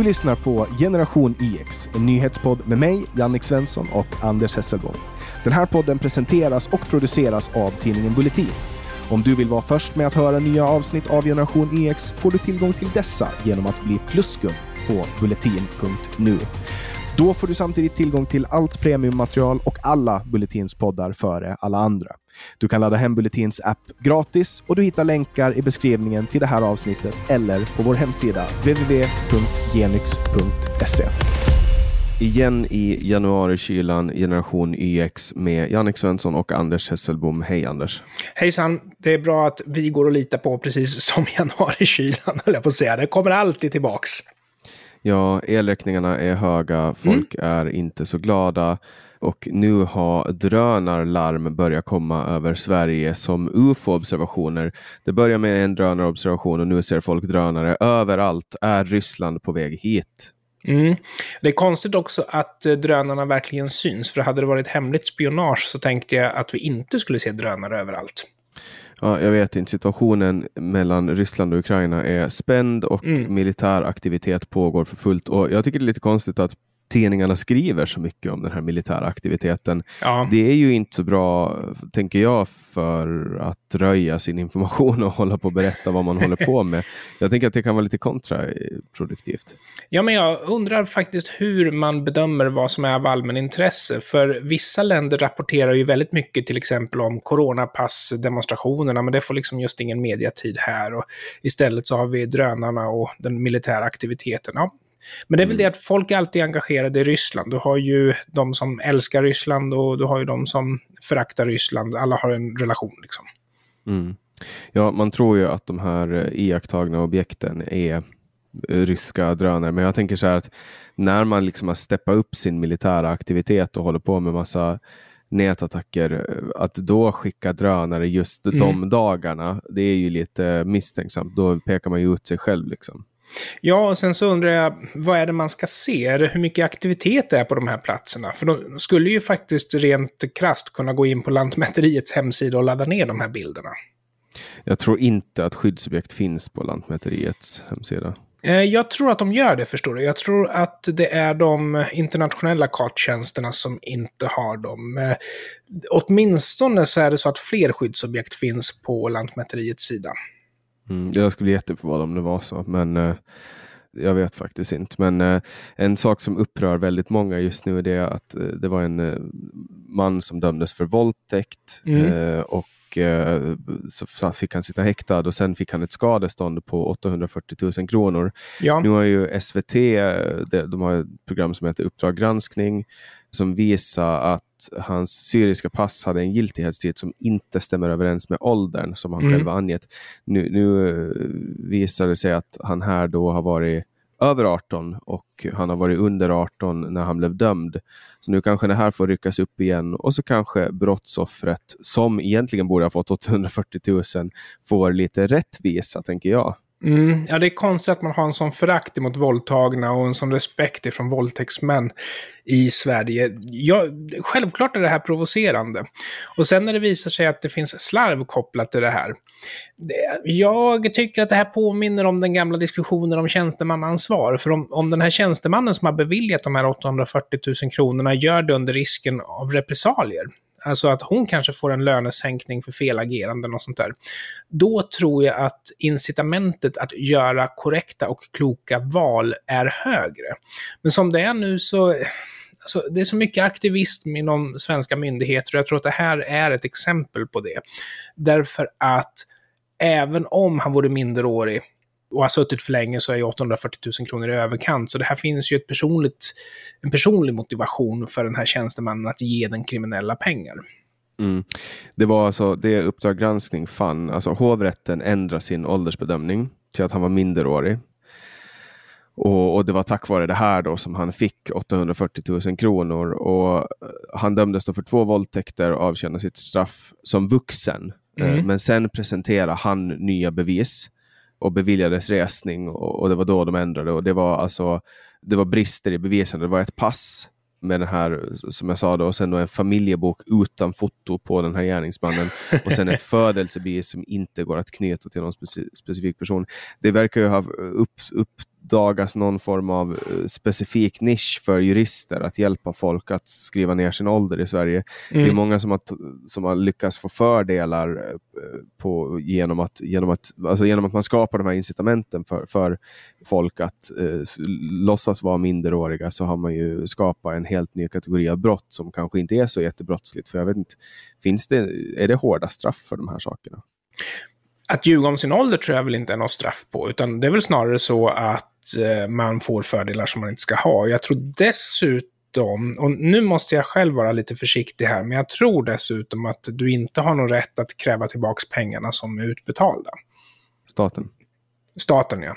Du lyssnar på Generation IX, en nyhetspodd med mig, Jannik Svensson och Anders Hesselborg. Den här podden presenteras och produceras av tidningen Bulletin. Om du vill vara först med att höra nya avsnitt av Generation IX får du tillgång till dessa genom att bli pluskund på bulletin.nu. Då får du samtidigt tillgång till allt premiummaterial och alla Bulletins poddar före alla andra. Du kan ladda hem Bulletins app gratis och du hittar länkar i beskrivningen till det här avsnittet eller på vår hemsida www.genix.se. Igen i januari-kylan, generation YX med Jannik Svensson och Anders Hesselbom. Hej Anders! Hejsan! Det är bra att vi går att lita på precis som januari-kylan, höll jag på att säga. Det kommer alltid tillbaks. Ja, elräkningarna är höga, folk mm. är inte så glada och nu har drönarlarm börjat komma över Sverige som ufo-observationer. Det börjar med en drönarobservation och nu ser folk drönare överallt. Är Ryssland på väg hit? Mm. Det är konstigt också att eh, drönarna verkligen syns, för hade det varit hemligt spionage så tänkte jag att vi inte skulle se drönare överallt. Ja, jag vet inte. Situationen mellan Ryssland och Ukraina är spänd och mm. militär aktivitet pågår för fullt. Och jag tycker det är lite konstigt att tidningarna skriver så mycket om den här militära aktiviteten. Ja. Det är ju inte så bra, tänker jag, för att röja sin information och hålla på och berätta vad man håller på med. Jag tänker att det kan vara lite kontraproduktivt. Ja, men jag undrar faktiskt hur man bedömer vad som är av allmänintresse. För vissa länder rapporterar ju väldigt mycket, till exempel om coronapassdemonstrationerna, men det får liksom just ingen mediatid här. Och istället så har vi drönarna och den militära aktiviteten. Ja, men det är väl det mm. att folk är alltid engagerade i Ryssland. Du har ju de som älskar Ryssland och du har ju de som föraktar Ryssland. Alla har en relation liksom. Mm. Ja, man tror ju att de här eh, iakttagna objekten är eh, ryska drönare, men jag tänker så här att när man liksom har steppat upp sin militära aktivitet och håller på med massa nätattacker, eh, att då skicka drönare just mm. de dagarna, det är ju lite misstänksamt. Då pekar man ju ut sig själv. Liksom. Ja, och sen så undrar jag, vad är det man ska se? Är det hur mycket aktivitet det är på de här platserna? För de skulle ju faktiskt rent krast kunna gå in på Lantmäteriets hemsida och ladda ner de här bilderna. Jag tror inte att skyddsobjekt finns på Lantmäteriets hemsida. Eh, jag tror att de gör det, förstår du. Jag tror att det är de internationella karttjänsterna som inte har dem. Eh, åtminstone så är det så att fler skyddsobjekt finns på Lantmäteriets sida. Mm, jag skulle bli jätteförvånad om det var så, men eh, jag vet faktiskt inte. Men eh, en sak som upprör väldigt många just nu är att eh, det var en eh, man som dömdes för våldtäkt mm. Eh, och eh, så fick han sitta häktad och sen fick han ett skadestånd på 840 000 kronor. Ja. Nu har ju SVT, de har ett program som heter Uppdrag granskning som visar att hans syriska pass hade en giltighetstid som inte stämmer överens med åldern som han mm. själv angett. Nu, nu eh, visar det sig att han här då har varit över 18 och han har varit under 18 när han blev dömd. Så nu kanske det här får ryckas upp igen och så kanske brottsoffret som egentligen borde ha fått 840 000 får lite rättvisa, tänker jag. Mm, ja, det är konstigt att man har en sån förakt mot våldtagna och en sån respekt ifrån våldtäktsmän i Sverige. Ja, självklart är det här provocerande. Och sen när det visar sig att det finns slarv kopplat till det här. Jag tycker att det här påminner om den gamla diskussionen om tjänstemannaansvar. För om, om den här tjänstemannen som har beviljat de här 840 000 kronorna gör det under risken av repressalier, alltså att hon kanske får en lönesänkning för felageranden och sånt där. Då tror jag att incitamentet att göra korrekta och kloka val är högre. Men som det är nu så Alltså, det är så mycket aktivism inom svenska myndigheter och jag tror att det här är ett exempel på det. Därför att även om han vore minderårig och har suttit för länge så är ju 840 000 kronor i överkant. Så det här finns ju ett personligt, en personlig motivation för den här tjänstemannen att ge den kriminella pengar. Mm. Det var alltså det Uppdrag granskning fann, alltså hovrätten ändrade sin åldersbedömning till att han var minderårig. Och, och, det var tack vare det här då som han fick 840 000 kronor. Och eh, han dömdes då för två våldtäkter och avtjänade sitt straff som vuxen. Eh, mm. Men sen presenterade han nya bevis och beviljades resning och, och, det var då de ändrade. Och det var alltså det var brister i bevisen. Det var ett pass med den här, som jag sa då, och sen då en familjebok utan foto på den här gärningsmannen och sen ett födelsebevis som inte går att knyta till någon speci specifik person. Det verkar ju ha upp, upp uppdagas någon form av eh, specifik nisch för jurister att hjälpa folk att skriva ner sin ålder i Sverige. Mm. Det är mm. många som har, som har lyckats få fördelar eh, på, genom, att, genom, att, alltså genom att man skapar de här incitamenten för, för folk att eh, låtsas vara minderåriga så har man ju skapat en helt ny kategori av brott som kanske inte är så jättebrottsligt. För jag vet inte, finns det, är det hårda straff för de här sakerna? Att ljuga om sin ålder tror jag väl inte är något straff på, utan det är väl snarare så att man får fördelar som man inte ska ha. Jag tror dessutom, och nu måste jag själv vara lite försiktig här, men jag tror dessutom att du inte har någon rätt att kräva tillbaka pengarna som är utbetalda. Staten? Staten, ja.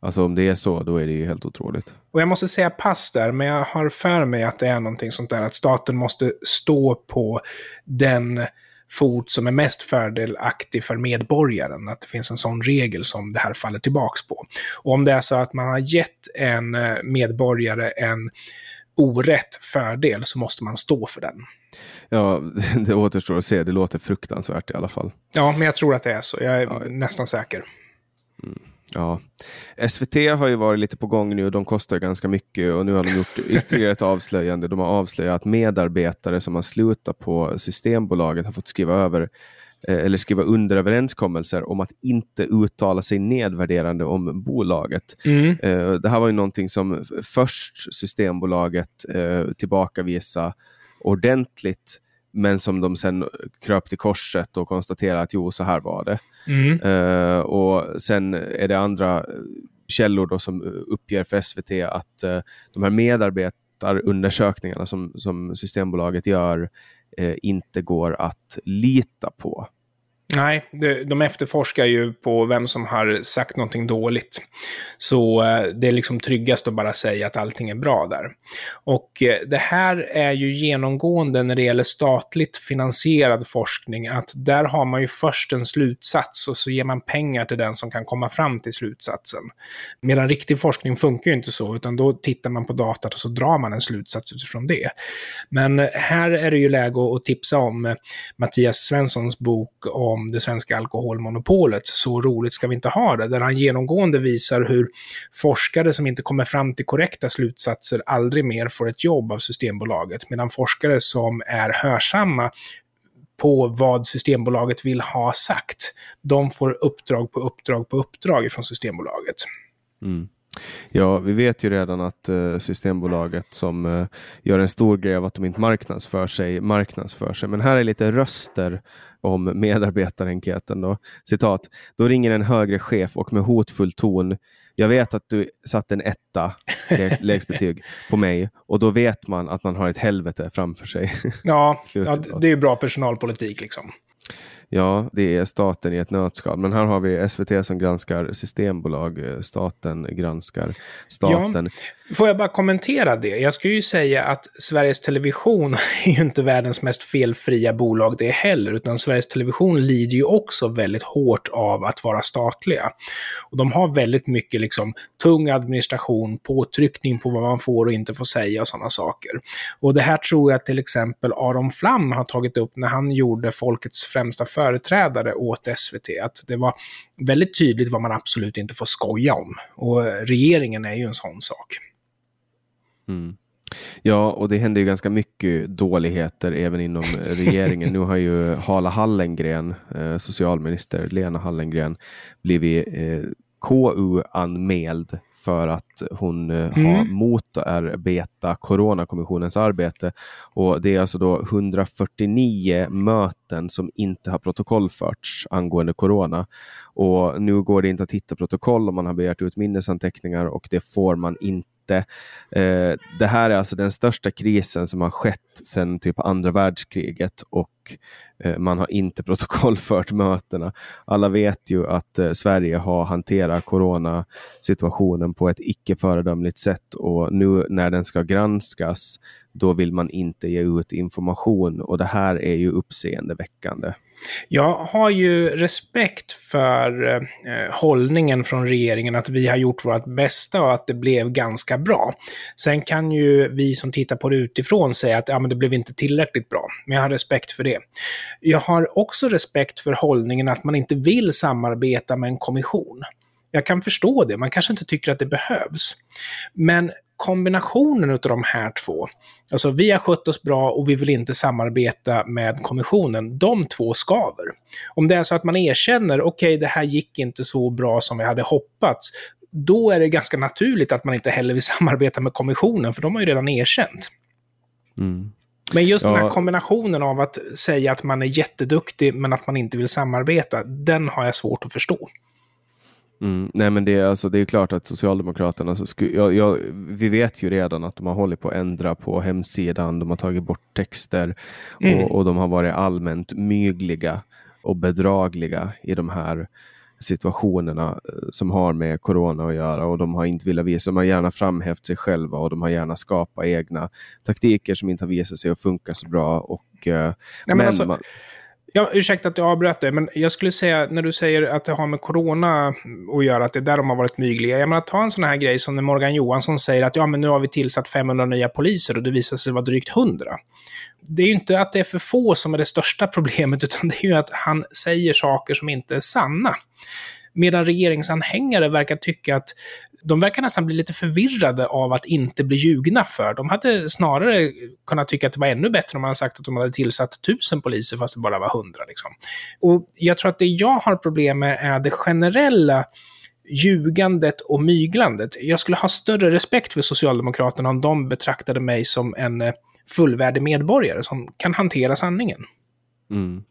Alltså om det är så, då är det ju helt otroligt. Och jag måste säga pass där, men jag har för mig att det är någonting sånt där att staten måste stå på den fot som är mest fördelaktig för medborgaren. Att det finns en sån regel som det här faller tillbaks på. Och om det är så att man har gett en eh, medborgare en orätt fördel så måste man stå för den. Ja, det återstår att se. Det låter fruktansvärt i alla fall. Ja, men jag tror att det är så. Jag är ja. nästan säker. Ja, SVT har ju varit lite på gång nu och de kostar ganska mycket och nu har de gjort ytterligare ett avslöjande. De har avslöjat att medarbetare som har slutat på Systembolaget har fått skriva över eh, eller skriva under överenskommelser om att inte uttala sig nedvärderande om bolaget. Mm. Eh, det här var ju någonting som först Systembolaget eh, tillbakavisa ordentligt men som de sen kröp till korset och konstaterade att jo, så här var det. Mm. Uh, och sen är det andra källor då som uppger för SVT att uh, de här medarbetarundersökningarna som, som Systembolaget gör uh, inte går att lita på. Nej, de efterforskar ju på vem som har sagt någonting dåligt. Så eh, det är liksom tryggast att bara säga att allting är bra där. Och eh, det här är ju genomgående när det gäller statligt finansierad forskning, att där har man ju först en slutsats och så ger man pengar till den som kan komma fram till slutsatsen. Medan riktig forskning funkar ju inte så, utan då tittar man på datat och så drar man en slutsats utifrån det. Men här är det ju läge att tipsa om eh, Mattias Svenssons bok om om det svenska alkoholmonopolet. Så roligt ska vi inte ha det. Där han genomgående visar hur forskare som inte kommer fram till korrekta slutsatser aldrig mer får ett jobb av Systembolaget. Medan forskare som är hörsamma på vad Systembolaget vill ha sagt, de får uppdrag på uppdrag på uppdrag från Systembolaget. Mm. Ja, vi vet ju redan att uh, Systembolaget som uh, gör en stor grej av att de inte marknadsför sig, marknadsför sig. Men här är lite röster om medarbetarenkäten. Då. Citat. Då ringer en högre chef och med hotfull ton. Jag vet att du satt en etta, lägsbetyg, på mig och då vet man att man har ett helvete framför sig. ja, ja det är ju bra personalpolitik liksom. Ja, det är staten i ett nötskal. Men här har vi SVT som granskar systembolag. Eh, staten granskar staten. Ja, får jag bara kommentera det? Jag skulle ju säga att Sveriges Television är ju inte världens mest felfria bolag det heller, utan Sveriges Television lider ju också väldigt hårt av att vara statliga. Och de har väldigt mycket liksom tung administration, påtryckning på vad man får och inte får säga och sådana saker. Och det här tror jag till exempel Aron Flam har tagit upp när han gjorde Folkets främsta företrädare åt SVT. Att det var väldigt tydligt vad man absolut inte får skoja om. Och regeringen är ju en sån sak. Mm. Ja, och det händer ju ganska mycket dåligheter även inom regeringen. nu har ju Hala Hallengren, eh, socialminister Lena Hallengren, blivit eh, KU-anmäld för att hon eh, mm. har motarbetat Coronakommissionens arbete. Och det är alltså då 149 möten som inte har protokollförts angående Corona. Och nu går det inte att hitta protokoll om man har begärt ut minnesanteckningar och det får man inte inte. Eh, det här är alltså den största krisen som har skett sedan typ andra världskriget och Eh, man har inte protokollfört mötena. Alla vet ju att eh, Sverige har hanterat coronasituationen på ett icke föredömligt sätt och nu när den ska granskas, då vill man inte ge ut information och det här är ju uppseendeväckande. Jag har ju respekt för eh, hållningen från regeringen att vi har gjort vårt bästa och att det blev ganska bra. Sen kan ju vi som tittar på det utifrån säga att ja, men det blev inte tillräckligt bra. Men jag har respekt för det. Jag har också respekt för hållningen att man inte vill samarbeta med en kommission. Jag kan förstå det, man kanske inte tycker att det behövs. Men kombinationen av de här två, alltså vi har skött oss bra och vi vill inte samarbeta med kommissionen, de två skaver. Om det är så att man erkänner, okej okay, det här gick inte så bra som vi hade hoppats, då är det ganska naturligt att man inte heller vill samarbeta med kommissionen, för de har ju redan erkänt. Mm. Men just ja. den här kombinationen av att säga att man är jätteduktig men att man inte vill samarbeta, den har jag svårt att förstå. Mm, nej men det är, alltså, det är klart att Socialdemokraterna, alltså, sku, jag, jag, vi vet ju redan att de har hållit på att ändra på hemsidan, de har tagit bort texter mm. och, och, de har varit allmänt mygliga och bedragliga i de här situationerna eh, som har med corona att göra och de har inte velat visa, de har gärna framhävt sig själva och de har gärna skapat egna taktiker som inte har visat sig att funka så bra. Och, uh, ja, men, men alltså, man, Ja, ursäkta att jag avbröt dig, men jag skulle säga när du säger att det har med corona att göra, att det är där de har varit mygliga. Jag menar, ta en sån här grej som när Morgan Johansson säger att ja, men nu har vi tillsatt 500 nya poliser och det visar sig vara drygt 100. Det är ju inte att det är för få som är det största problemet, utan det är ju att han säger saker som inte är sanna. Medan regeringsanhängare verkar tycka att de verkar nästan bli lite förvirrade av att inte bli ljugna för. De hade snarare kunnat tycka att det var ännu bättre om man hade sagt att de hade tillsatt tusen poliser fast det bara var hundra. Liksom. Och jag tror att det jag har problem med är det generella ljugandet och myglandet. Jag skulle ha större respekt för Socialdemokraterna om de betraktade mig som en eh, fullvärdig medborgare som kan hantera sanningen. Mm.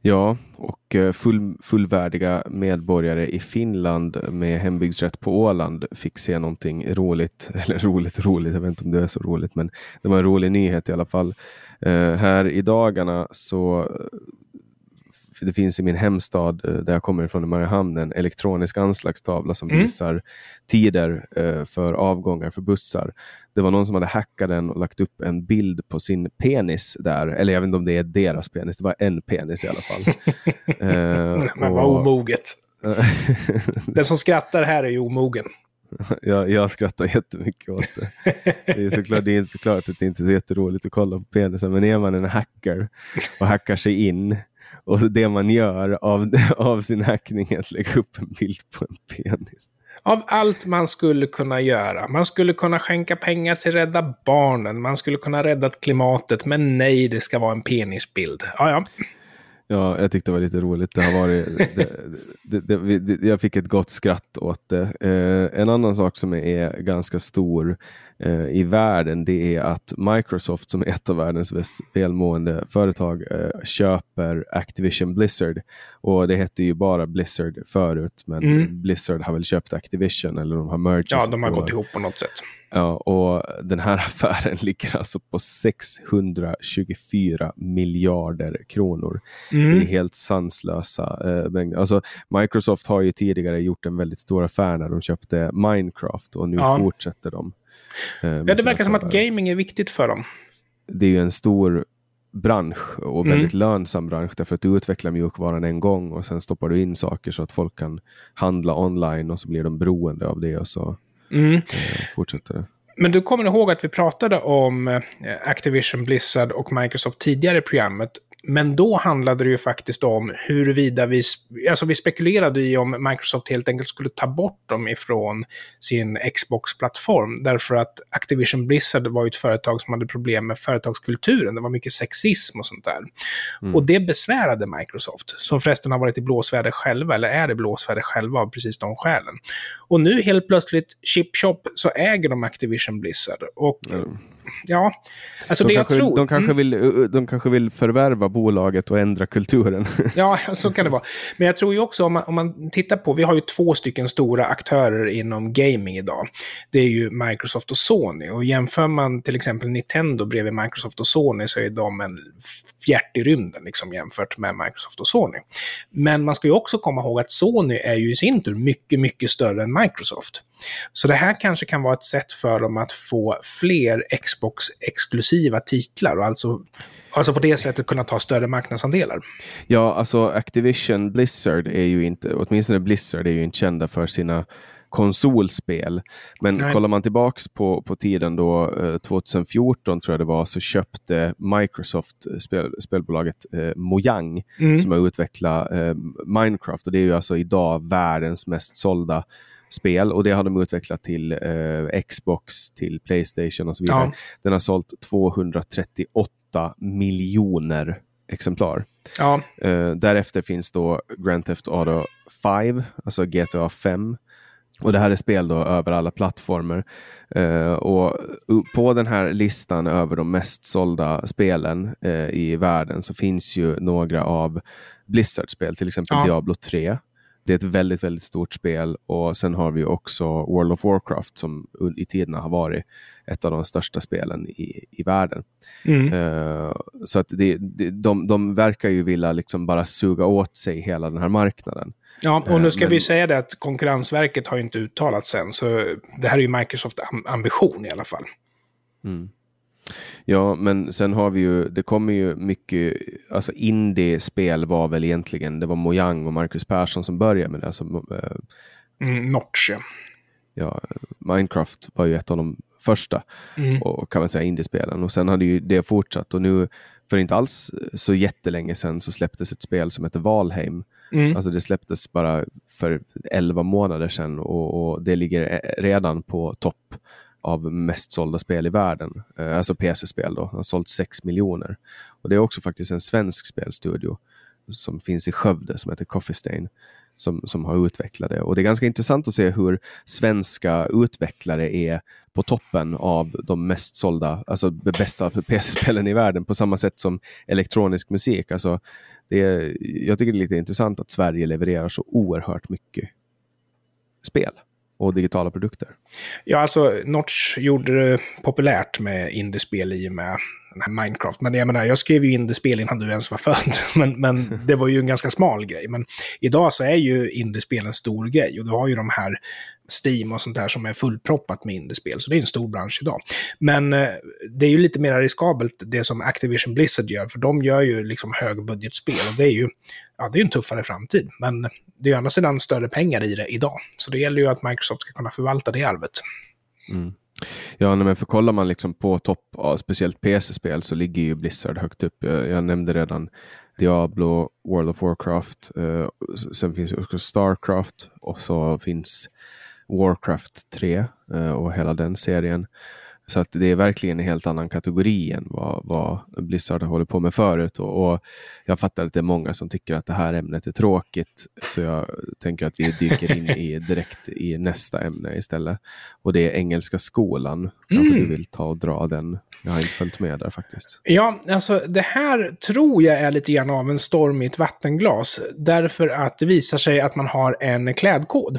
Ja, och eh, full, fullvärdiga medborgare i Finland med hembygdsrätt på Åland fick se någonting roligt. Eller roligt, roligt, jag vet inte om det är så roligt, men det var en rolig nyhet i alla fall. Eh, här i dagarna så det finns i min hemstad eh, där jag kommer ifrån i Mariehamn en elektronisk anslagstavla som mm. visar tider uh, för avgångar för bussar. Det var någon som hade hackat den och lagt upp en bild på sin penis där. Eller jag vet inte om det är deras penis, det var en penis i alla fall. uh, Men vad omoget. den som skrattar här är ju omogen. jag, jag skrattar jättemycket åt det. Det är såklart det är inte klart att det inte är jätteroligt att kolla på penisen, men är man en hacker och hackar sig in och det man gör av, av sin hackning är att lägga upp en bild på en penis. Av allt man skulle kunna göra. Man skulle kunna skänka pengar till Rädda Barnen. Man skulle kunna rädda klimatet. Men nej, det ska vara en penisbild. Ja, ja. Ja, jag tyckte det var lite roligt. Det har varit, det, det, det, jag fick ett gott skratt åt det. Eh, en annan sak som är ganska stor eh, i världen det är att Microsoft som är ett av världens mest välmående företag eh, köper Activision Blizzard. Och det hette ju bara Blizzard förut men mm. Blizzard har väl köpt Activision eller de har merged. Ja, de har gått ihop på något sätt. Ja, och den här affären ligger alltså på 624 miljarder kronor. Mm. Det är helt sanslösa eh, mängder. Alltså, Microsoft har ju tidigare gjort en väldigt stor affär när de köpte Minecraft och nu ja. fortsätter de. Eh, ja, det verkar som att gaming är viktigt för dem. Det är ju en stor bransch och väldigt mm. lönsam bransch därför att du utvecklar mjukvaran en gång och sen stoppar du in saker så att folk kan handla online och så blir de beroende av det och så Mm. Fortsätter det. Men du kommer ihåg att vi pratade om eh, Activision, Blizzard och Microsoft tidigare i programmet. Men då handlade det ju faktiskt om huruvida vi, alltså vi spekulerade i om Microsoft helt enkelt skulle ta bort dem ifrån sin Xbox-plattform. Därför att Activision Blizzard var ju ett företag som hade problem med företagskulturen. Det var mycket sexism och sånt där. Mm. Och det besvärade Microsoft, som förresten har varit i blåsväder själva, eller är i blåsväder själva av precis de skälen. Och nu helt plötsligt, chip shop, så äger de Activision Blizzard. Och mm ja, alltså de det kanske, jag tror. De kanske, mm. vill, de kanske vill förvärva bolaget och ändra kulturen. ja, så kan det vara. Men jag tror ju också om man, om man tittar på, vi har ju två stycken stora aktörer inom gaming idag. Det är ju Microsoft och Sony. Och jämför man till exempel Nintendo bredvid Microsoft och Sony så är de en fjärt i rymden liksom, jämfört med Microsoft och Sony. Men man ska ju också komma ihåg att Sony är ju i sin tur mycket, mycket större än Microsoft. Så det här kanske kan vara ett sätt för dem att få fler Xbox-exklusiva titlar och alltså Alltså på det sättet kunna ta större marknadsandelar. Ja, alltså Activision Blizzard är ju inte, åtminstone Blizzard är ju inte kända för sina konsolspel. Men Nej. kollar man tillbaks på, på tiden då, eh, 2014 tror jag det var, så köpte Microsoft eh, spel, spelbolaget eh, Mojang Mm. som har utvecklat eh, Minecraft. Och det är ju alltså idag världens mest sålda spel och det har de utvecklat till eh, Xbox, till Playstation och så vidare. Ja. Den har sålt 238 miljoner exemplar. Ja, Eh, därefter finns då Grand Theft Auto 5, alltså GTA 5. Och det här är spel då över alla plattformar. Eh, och på den här listan över de mest sålda spelen eh, i världen så finns ju några av Blizzard-spel, till exempel Ja. Diablo 3. Det är ett väldigt, väldigt stort spel och sen har vi också World of Warcraft som i tiderna har varit ett av de största spelen i, i världen. mm. Eh, så att det, det, de, de verkar ju vilja liksom bara suga åt sig hela den här marknaden. Ja och nu ska men- vi säga det att Konkurrensverket har ju inte uttalat sen, så det här är ju Microsoft am- ambition i alla fall. Mm. Ja, men sen har vi ju, det kommer ju mycket, alltså indie-spel var väl egentligen, det var Mojang och Marcus Persson som började med det. Alltså, eh, Mm, Notch, ja. ja, Minecraft var ju ett av de första Mm. och kan man säga indiespelen. Och sen hade ju det fortsatt och nu för inte alls så jättelänge sedan så släpptes ett spel som heter Valheim. Mm. Alltså det släpptes bara för 11 månader sedan och, och det ligger eh, redan på topp av mest sålda spel i världen. Eh, alltså PC-spel då. Har sålt 6 miljoner. Och det är också faktiskt en svensk spelstudio som finns i Skövde som heter Coffee Stain som, som har utvecklat det. Och det är ganska intressant att se hur svenska utvecklare är på toppen av de mest sålda, alltså de bästa PC-spelen i världen på samma sätt som elektronisk musik. Alltså, det är, jag tycker det är lite intressant att Sverige levererar så oerhört mycket spel och digitala produkter. Ja, alltså Notch gjorde det populärt med indiespel i och med Minecraft. Men jag menar, jag skrev ju indiespel innan du ens var född. Men, men det var ju en ganska smal grej. Men idag så är ju indiespel en stor grej. Och du har ju de här Steam och sånt där som är fullproppat med indiespel. Så det är en stor bransch idag. Men eh, det är ju lite mer riskabelt det som Activision Blizzard gör. För de gör ju liksom högbudgetspel. Och det är ju ja, det är ju en tuffare framtid. Men det är ju å andra sidan större pengar i det idag. Så det gäller ju att Microsoft ska kunna förvalta det arvet. Mm. Ja, men för kollar man liksom på topp, av speciellt PC-spel, så ligger ju Blizzard högt upp. Jag, jag nämnde redan Diablo, World of Warcraft, eh, sen finns ju också Starcraft och så finns Warcraft 3 eh, och hela den serien. Så att det är verkligen en helt annan kategori än vad, vad Blizzard har hållit på med förut. Och, och jag fattar att det är många som tycker att det här ämnet är tråkigt. Så jag tänker att vi dyker in i direkt i nästa ämne istället. Och det är Engelska skolan. Kanske Mm. du vill ta och dra den? Jag har inte följt med där faktiskt. Ja, alltså det här tror jag är lite grann av en storm i ett vattenglas. Därför att det visar sig att man har en klädkod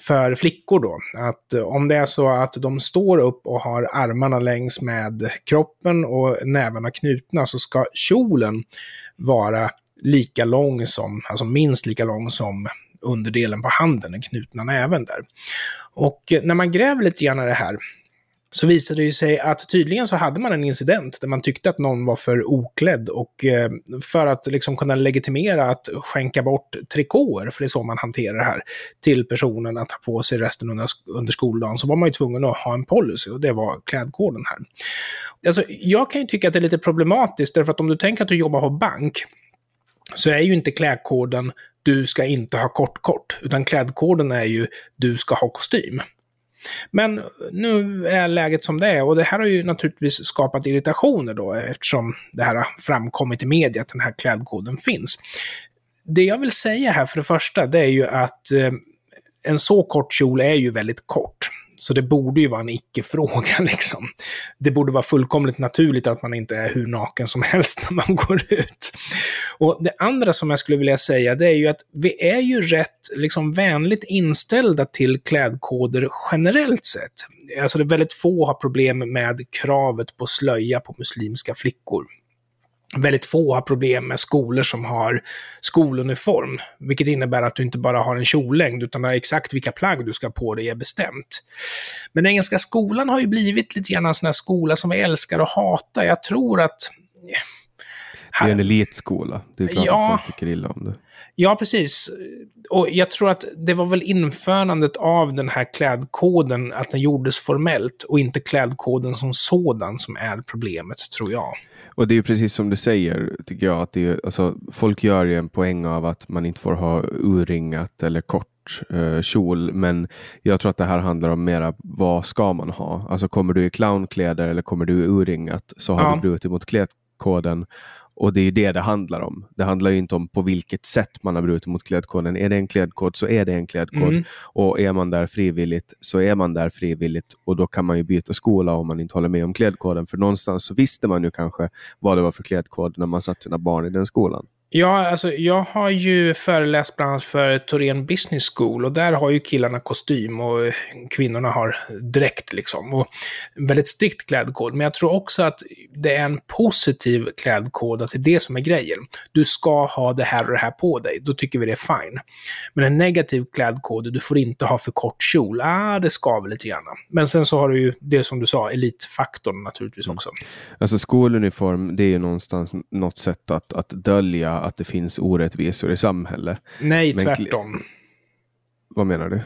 för flickor då. Att eh, om det är så att de står upp och har armarna längs med kroppen och nävarna knutna så ska kjolen vara lika lång som, alltså minst lika lång som underdelen på handen, den knutna näven där. Och eh, när man gräver lite grann i det här så visade det ju sig att tydligen så hade man en incident där man tyckte att någon var för oklädd och eh, för att liksom kunna legitimera att skänka bort trikåer, för det är så man hanterar det här, till personen att ha på sig resten under, under skoldagen så var man ju tvungen att ha en policy och det var klädkoden här. Alltså, jag kan ju tycka att det är lite problematiskt därför att om du tänker att du jobbar på bank så är ju inte klädkoden du ska inte ha kort kort, utan klädkoden är ju du ska ha kostym. Men nu är läget som det är och det här har ju naturligtvis skapat irritationer då eftersom det här har framkommit i media att den här klädkoden finns. Det jag vill säga här för det första, det är ju att eh, en så kort kjol är ju väldigt kort. Så det borde ju vara en icke-fråga liksom. Det borde vara fullkomligt naturligt att man inte är hur naken som helst när man går ut. Och det andra som jag skulle vilja säga, det är ju att vi är ju rätt liksom vänligt inställda till klädkoder generellt sett. Alltså det är väldigt få har problem med kravet på slöja på muslimska flickor. Väldigt få har problem med skolor som har skoluniform, vilket innebär att du inte bara har en kjollängd, utan exakt vilka plagg du ska ha på dig är bestämt. Men Engelska skolan har ju blivit lite grann en sån här skola som vi älskar och hatar. Jag tror att det är en elitskola. Det är klart Ja. att folk tycker illa om det. Ja, precis. Och jag tror att det var väl införandet av den här klädkoden, att den gjordes formellt och inte klädkoden som sådan som är problemet, tror jag. Och det är ju precis som du säger, tycker jag, att det är, alltså, folk gör ju en poäng av att man inte får ha urringat eller kort eh, kjol, men jag tror att det här handlar om mera vad ska man ha? Alltså kommer du i clownkläder eller kommer du i urringat så har Ja. du brutit mot klädkoden. Och det är ju det det handlar om. Det handlar ju inte om på vilket sätt man har brutit mot klädkoden. Är det en klädkod så är det en klädkod. Mm. Och är man där frivilligt så är man där frivilligt och då kan man ju byta skola om man inte håller med om klädkoden. För någonstans så visste man ju kanske vad det var för klädkod när man satt sina barn i den skolan. Ja, alltså jag har ju föreläst bland annat för Torén Business School och där har ju killarna kostym och kvinnorna har dräkt liksom. Och väldigt strikt klädkod. Men jag tror också att det är en positiv klädkod, att det är det som är grejen. Du ska ha det här och det här på dig, då tycker vi det är fine. Men en negativ klädkod, du får inte ha för kort kjol, ah, det skaver lite grann. Men sen så har du ju det som du sa, elitfaktorn naturligtvis också. Alltså skoluniform, det är ju någonstans något sätt att, att dölja att det finns orättvisor i samhället. Nej, Men tvärtom. Vad menar du?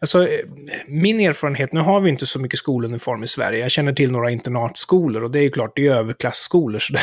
Alltså, eh, min erfarenhet, nu har vi inte så mycket skoluniform i Sverige. Jag känner till några internatskolor och det är ju klart, det är överklassskolor, så det,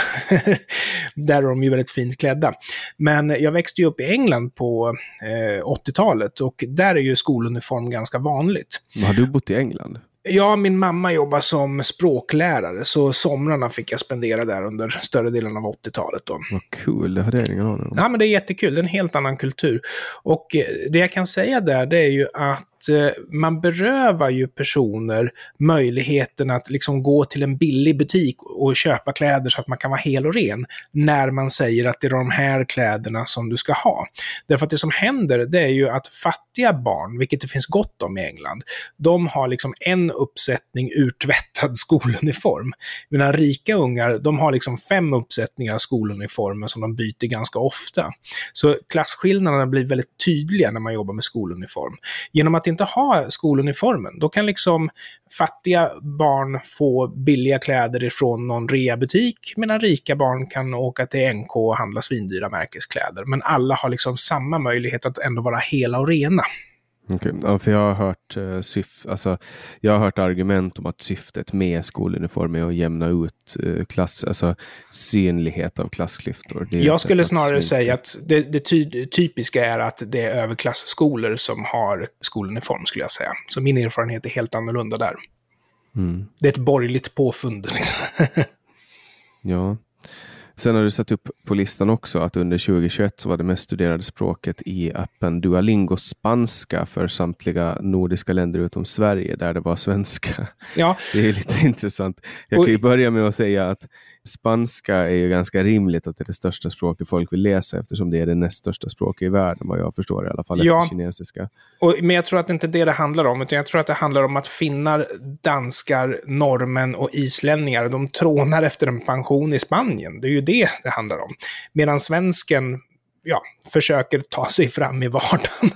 där är de ju väldigt fint klädda. Men jag växte ju upp i England på eh, 80-talet och där är ju skoluniform ganska vanligt. Har du bott i England? Ja, min mamma jobbar som språklärare, så somrarna fick jag spendera där under större delen av 80-talet. Då. Vad kul, det hade jag ingen aning om. Ja, men det är jättekul. Det är en helt annan kultur. Och eh, det jag kan säga där, det är ju att eh, man berövar ju personer möjligheten att liksom gå till en billig butik och köpa kläder så att man kan vara hel och ren, när man säger att det är de här kläderna som du ska ha. Därför att det som händer, det är ju att fattiga barn, vilket det finns gott om i England, de har liksom en uppsättning urtvättad skoluniform. Medan rika ungar, de har liksom fem uppsättningar skoluniformer som de byter ganska ofta. Så klasskillnaderna blir väldigt tydliga när man jobbar med skoluniform. Genom att inte ha skoluniformen, då kan liksom fattiga barn få billiga kläder ifrån någon reabutik, medan rika barn kan åka till NK och handla svindyra märkeskläder. Men alla har liksom samma möjlighet att ändå vara hela och rena. Okej, Ja, för jag har hört eh, syf, alltså, jag har hört argument om att syftet med skoluniform är att jämna ut eh, klass, alltså synlighet av klassklyftor. Jag skulle snarare säga att det, det ty typiska är att det är överklassskolor som har skoluniform, skulle jag säga. Så min erfarenhet är helt annorlunda där. Mm. Det är ett borgerligt påfund. Liksom. Ja. Sen har du satt upp på listan också att under 2021 så var det mest studerade språket i appen Duolingo spanska för samtliga nordiska länder utom Sverige där det var svenska. ja, Det är lite intressant. Jag kan ju börja med att säga att spanska är ju ganska rimligt att det är det största språket folk vill läsa eftersom det är det näst största språket i världen vad jag förstår i alla fall Ja. efter kinesiska. och, men jag tror att det inte är det det handlar om, utan jag tror att det handlar om att finnar, danskar, norrmän och islänningar, de trånar efter en pension i Spanien. Det är ju det det handlar om. Medan svensken, ja, försöker ta sig fram i vardagen.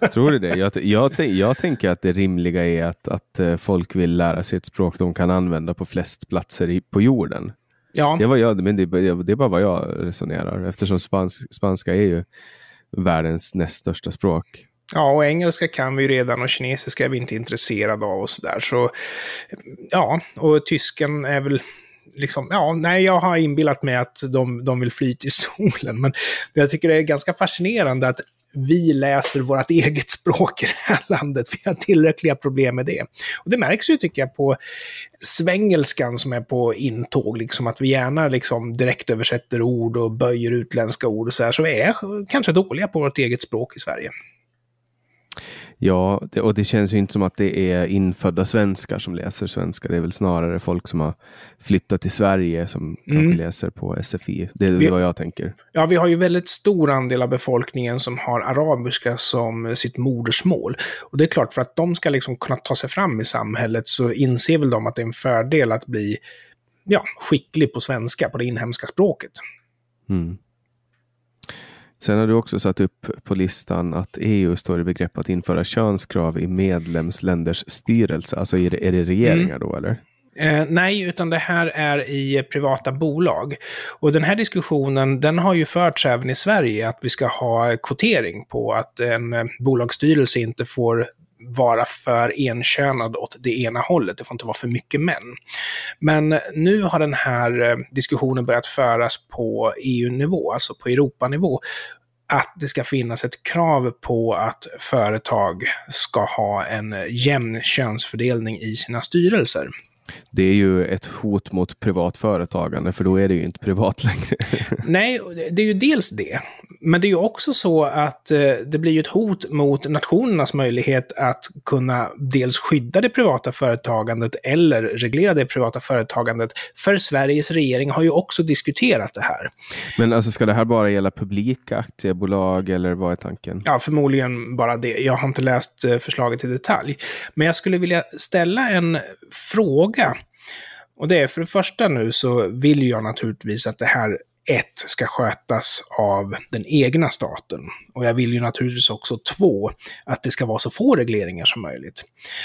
Tror du det? Jag, jag, jag tänker att det rimliga är att, att eh, folk vill lära sig ett språk de kan använda på flest platser i, på jorden. Ja, Det, var jag, men det, det är bara vad jag resonerar eftersom spansk, spanska är ju världens näst största språk. Ja, och engelska kan vi ju redan och kinesiska är vi inte intresserade av och sådär. Så ja, och tysken är väl liksom, ja, nej, jag har inbillat mig att de, de vill fly till solen. Men jag tycker det är ganska fascinerande att vi läser vårt eget språk i det här landet. Vi har tillräckliga problem med det. Och det märks ju, tycker jag, på svengelskan som är på intåg. Liksom att vi gärna liksom direkt översätter ord och böjer utländska ord och så här. Så vi är kanske dåliga på vårt eget språk i Sverige. Ja, det, och det känns ju inte som att det är infödda svenskar som läser svenska. Det är väl snarare folk som har flyttat till Sverige som Mm. kanske läser på SFI. Det är Vi- vad jag tänker. Ja, vi har ju väldigt stor andel av befolkningen som har arabiska som sitt modersmål. Och det är klart, för att de ska liksom kunna ta sig fram i samhället så inser väl de att det är en fördel att bli ja, skicklig på svenska, på det inhemska språket. Mm. Sen har du också satt upp på listan att EU står i begrepp att införa könskrav i medlemsländers styrelse. Alltså är det, är det regeringar då eller? Mm. Eh, nej, utan det här är i privata bolag. Och den här diskussionen, den har ju förts även i Sverige, att vi ska ha kvotering på att en eh, bolagsstyrelse inte får vara för enkönad åt det ena hållet. Det får inte vara för mycket män. Men nu har den här eh, diskussionen börjat föras på EU-nivå, alltså på Europanivå att det ska finnas ett krav på att företag ska ha en jämn könsfördelning i sina styrelser. Det är ju ett hot mot privat företagande, för då är det ju inte privat längre. Nej, det är ju dels det. Men det är ju också så att eh, det blir ett hot mot nationernas möjlighet att kunna dels skydda det privata företagandet eller reglera det privata företagandet. För Sveriges regering har ju också diskuterat det här. Men alltså ska det här bara gälla publika aktiebolag eller vad är tanken? Ja, förmodligen bara det. Jag har inte läst eh, förslaget i detalj. Men jag skulle vilja ställa en fråga. Och det är för det första nu så vill jag naturligtvis att det här ett, ska skötas av den egna staten. Och jag vill ju naturligtvis också två, att det ska vara så få regleringar som möjligt.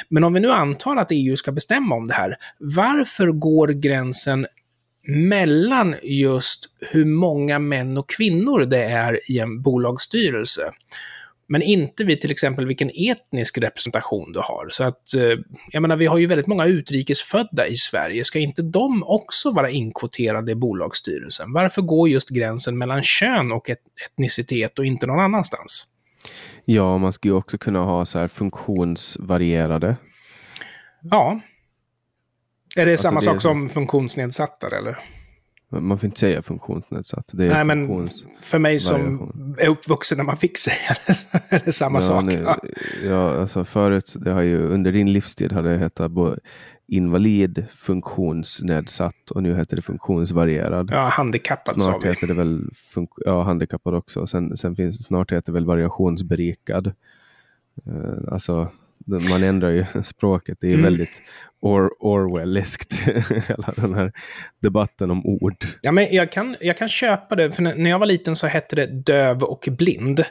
Men om vi nu antar att EU ska bestämma om det här, varför går gränsen mellan just hur många män och kvinnor det är i en bolagsstyrelse? Men inte vid till exempel vilken etnisk representation du har. Så att, eh, jag menar, vi har ju väldigt många utrikesfödda i Sverige. Ska inte de också vara inkvoterade i bolagsstyrelsen? Varför går just gränsen mellan kön och etnicitet och inte någon annanstans? Ja, man skulle ju också kunna ha så här funktionsvarierade. Ja. Är det alltså samma det... sak som funktionsnedsatta eller? Man får inte säga funktionsnedsatt. Det är Nej, funktions... men för mig som är uppvuxen när man fick säga det är det samma ja, sak. Nu, ja. ja, alltså förut, det har ju, under din livstid har det hetat invalid, funktionsnedsatt och nu heter det funktionsvarierad. Ja, handikappad snart sa vi. Heter det väl ja, handikappad också. Sen, sen finns, snart heter det väl variationsberikad. Uh, alltså, man ändrar ju språket. Det är mm. väldigt Or Orwelliskt, hela den här debatten om ord. Ja, men jag, kan, jag kan köpa det, för när jag var liten så hette det döv och blind.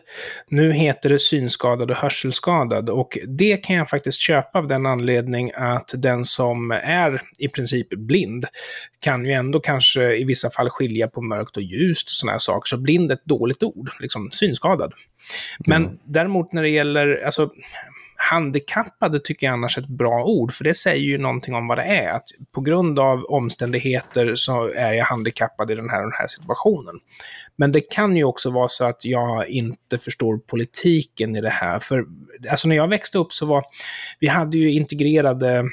Nu heter det synskadad och hörselskadad. Och det kan jag faktiskt köpa av den anledning att den som är i princip blind kan ju ändå kanske i vissa fall skilja på mörkt och ljust och sådana här saker. Så blind är ett dåligt ord, liksom synskadad. Men mm. däremot när det gäller, alltså handikappade tycker jag annars är ett bra ord, för det säger ju någonting om vad det är. Att på grund av omständigheter så är jag handikappad i den här, den här situationen. Men det kan ju också vara så att jag inte förstår politiken i det här. För alltså när jag växte upp så var, vi hade ju integrerade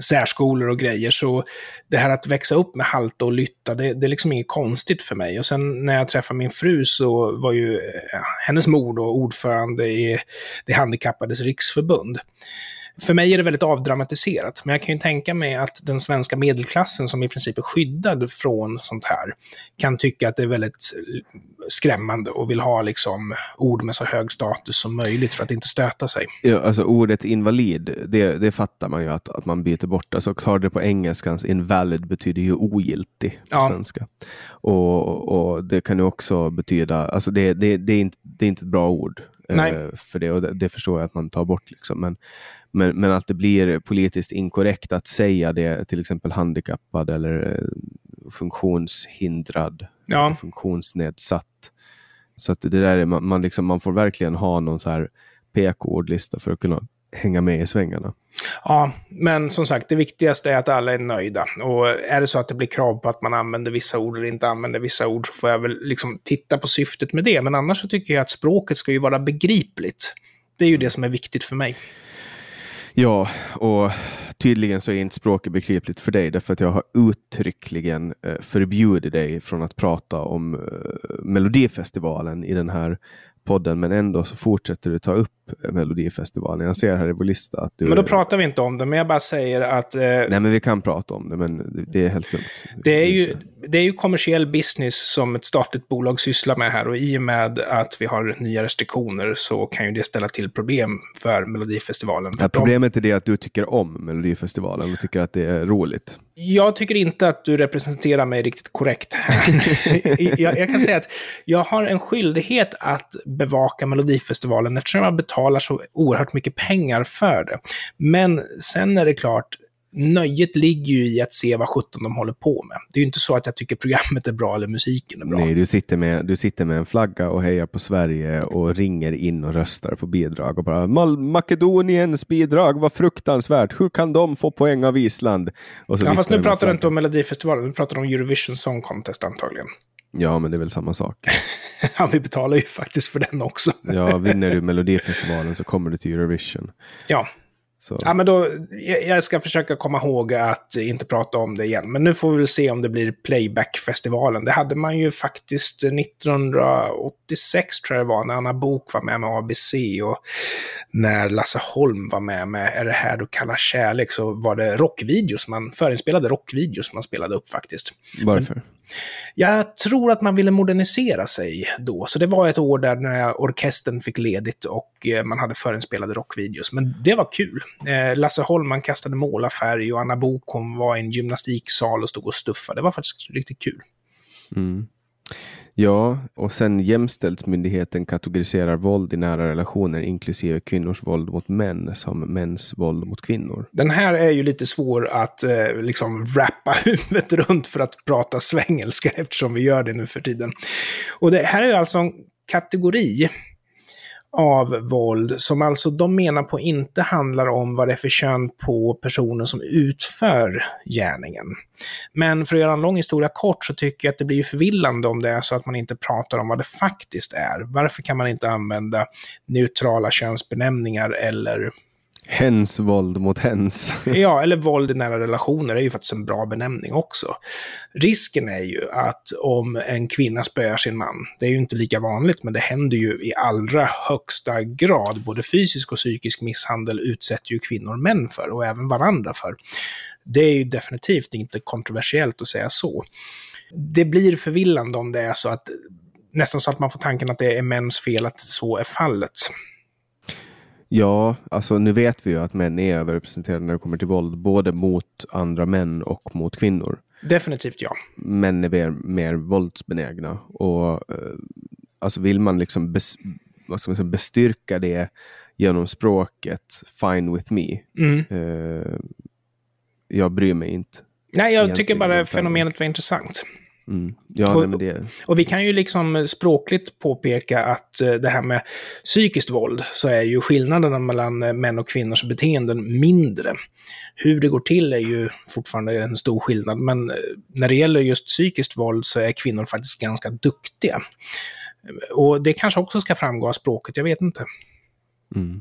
särskolor och grejer. Så det här att växa upp med halta och lytta, det, det är liksom inget konstigt för mig. Och sen när jag träffade min fru så var ju ja, hennes mor då ordförande i det handikappades riksförbund för mig är det väldigt avdramatiserat, men jag kan ju tänka mig att den svenska medelklassen som i princip är skyddad från sånt här kan tycka att det är väldigt skrämmande och vill ha liksom ord med så hög status som möjligt för att inte stöta sig. Ja, alltså ordet invalid, det, det fattar man ju att, att man byter bort. Alltså tar det på engelskans invalid betyder ju ogiltig på ja. svenska. Och, och det kan ju också betyda, alltså det, det, det, är, inte, det är inte ett bra ord. Nej. Eh, för det, och det, det, förstår jag att man tar bort. Liksom. Men, men, men att det blir politiskt inkorrekt att säga det till exempel handikappad eller eh, funktionshindrad, ja. eller funktionsnedsatt. Så att det där är, man, man, liksom, man får verkligen ha någon så här PK-ordlista för att kunna hänga med i svängarna. Ja, men som sagt, det viktigaste är att alla är nöjda. Och är det så att det blir krav på att man använder vissa ord eller inte använder vissa ord så får jag väl liksom titta på syftet med det. Men annars så tycker jag att språket ska ju vara begripligt. Det är ju det som är viktigt för mig. Ja, och tydligen så är inte språket begripligt för dig därför att jag har uttryckligen eh, förbjudit dig från att prata om eh, Melodifestivalen i den här podden, men ändå så fortsätter du ta upp Melodifestivalen. Jag ser här i vår lista att du... Men då pratar vi inte om det, men jag bara säger att... Eh, Nej, men vi kan prata om det, men det är helt lugnt. Det är ju, det är ju kommersiell business som ett statligt bolag sysslar med här och i och med att vi har nya restriktioner så kan ju det ställa till problem för Melodifestivalen. För ja, problemet är det att du tycker om Melodifestivalen och tycker att det är roligt. Jag tycker inte att du representerar mig riktigt korrekt jag, jag, kan säga att jag har en skyldighet att bevaka Melodifestivalen eftersom jag betalar så oerhört mycket pengar för det. Men sen är det klart, nöjet ligger ju i att se vad sjutton de håller på med. Det är ju inte så att jag tycker programmet är bra eller musiken är bra. Nej, du sitter, med, du sitter med en flagga och hejar på Sverige och ringer in och röstar på bidrag och bara Makedoniens bidrag var fruktansvärt. Hur kan de få poäng av Island? ja, fast nu pratar du inte om Melodifestivalen, nu pratar du om Eurovision Song Contest antagligen. Ja, men det är väl samma sak. ja, vi betalar ju faktiskt för den också. ja, vinner du Melodifestivalen så kommer du till Eurovision. Ja, så. Ja, men då, jag ska försöka komma ihåg att inte prata om det igen. Men nu får vi väl se om det blir Playback-festivalen. Det hade man ju faktiskt 1986 tror jag det var, när Anna Bok var med med ABC och när Lasse Holm var med med Är det här du kallar kärlek så var det rockvideos, man förinspelade rockvideos man spelade upp faktiskt. Varför? Men, jag tror att man ville modernisera sig då, så det var ett år där när orkestern fick ledigt och eh, man hade förinspelade rockvideos. Men det var kul. Eh, Lasse Holman kastade målarfärg och Anna Bok var i en gymnastiksal och stod och stuffade. Det var faktiskt riktigt kul. Mm. Ja, och sen Jämställdhetsmyndigheten kategoriserar våld i nära relationer, inklusive kvinnors våld mot män, som mäns våld mot kvinnor. Den här är ju lite svår att eh, liksom wrappa huvudet runt för att prata svengelska, eftersom vi gör det nu för tiden. Och det här är ju alltså en kategori av våld som alltså de menar på inte handlar om vad det är för kön på personen som utför gärningen. Men för att göra en lång historia kort så tycker jag att det blir förvillande om det är så att man inte pratar om vad det faktiskt är. Varför kan man inte använda neutrala könsbenämningar eller Hens våld mot hens. ja, eller våld i nära relationer är ju faktiskt en bra benämning också. Risken är ju att om en kvinna spöar sin man, det är ju inte lika vanligt, men det händer ju i allra högsta grad, både fysisk och psykisk misshandel utsätter ju kvinnor män för, och även varandra för. Det är ju definitivt inte kontroversiellt att säga så. Det blir förvillande om det är så att nästan så att man får tanken att det är mäns fel att så är fallet. Ja, alltså nu vet vi ju att män är överrepresenterade när det kommer till våld, både mot andra män och mot kvinnor. Definitivt ja. Män är mer, mer våldsbenägna och eh, alltså vill man liksom bes, vad ska man säga, bestyrka det genom språket, fine with me. Mm. Eh, jag bryr mig inte. Nej, jag tycker bara fenomenet var intressant. Mm. Ja, och, nej, det... och vi kan ju liksom språkligt påpeka att eh, det här med psykiskt våld så är ju skillnaderna mellan eh, män och kvinnors beteenden mindre. Hur det går till är ju fortfarande en stor skillnad, men eh, när det gäller just psykiskt våld så är kvinnor faktiskt ganska duktiga. Och det kanske också ska framgå av språket, jag vet inte. Mm.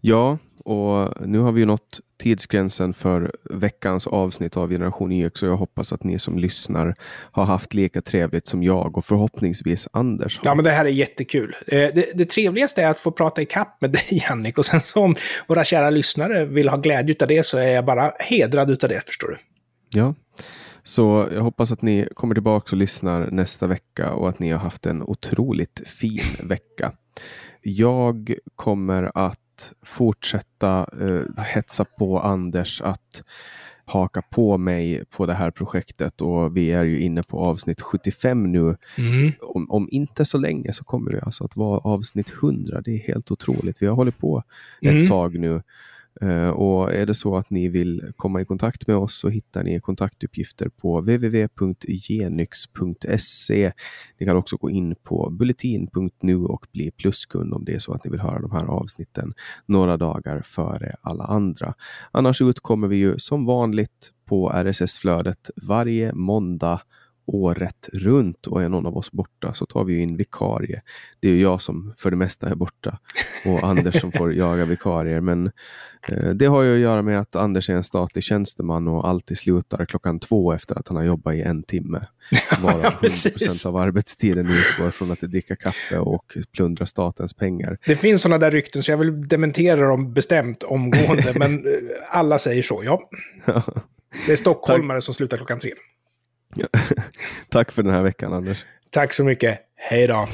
Ja, och nu har vi nått tidsgränsen för veckans avsnitt av Generation YX och jag hoppas att ni som lyssnar har haft lika trevligt som jag och förhoppningsvis Anders. Har. Ja, men det här är jättekul. Eh, det, det trevligaste är att få prata i kapp med dig, Jannik, och sen så om våra kära lyssnare vill ha glädje av det så är jag bara hedrad av det, förstår du. Ja. Så jag hoppas att ni kommer tillbaka och lyssnar nästa vecka och att ni har haft en otroligt fin vecka. Jag kommer att fortsätta eh, hetsa på Anders att haka på mig på det här projektet och vi är ju inne på avsnitt 75 nu. Mm. Om, om, inte så länge så kommer det alltså att vara avsnitt 100. Det är helt otroligt. Vi har hållit på ett mm. tag nu Eh, och är det så att ni vill komma i kontakt med oss så hittar ni kontaktuppgifter på www.genyx.se. Ni kan också gå in på bulletin.nu och bli pluskund om det är så att ni vill höra de här avsnitten några dagar före alla andra. Annars utkommer vi ju som vanligt på RSS-flödet varje måndag året runt och är någon av oss borta så tar vi in vikarie. Det är jag som för det mesta är borta och Anders som får jaga vikarier. Men eh, det har ju att göra med att Anders är en statlig tjänsteman och alltid slutar klockan två efter att han har jobbat i en timme. Varav 100% av arbetstiden utgår från att dricka kaffe och plundra statens pengar. Det finns sådana där rykten så jag vill dementera dem bestämt omgående, men eh, alla säger så, ja. Det är stockholmare som slutar klockan tre. Tack för den här veckan, Anders. Tack så mycket. Hej då.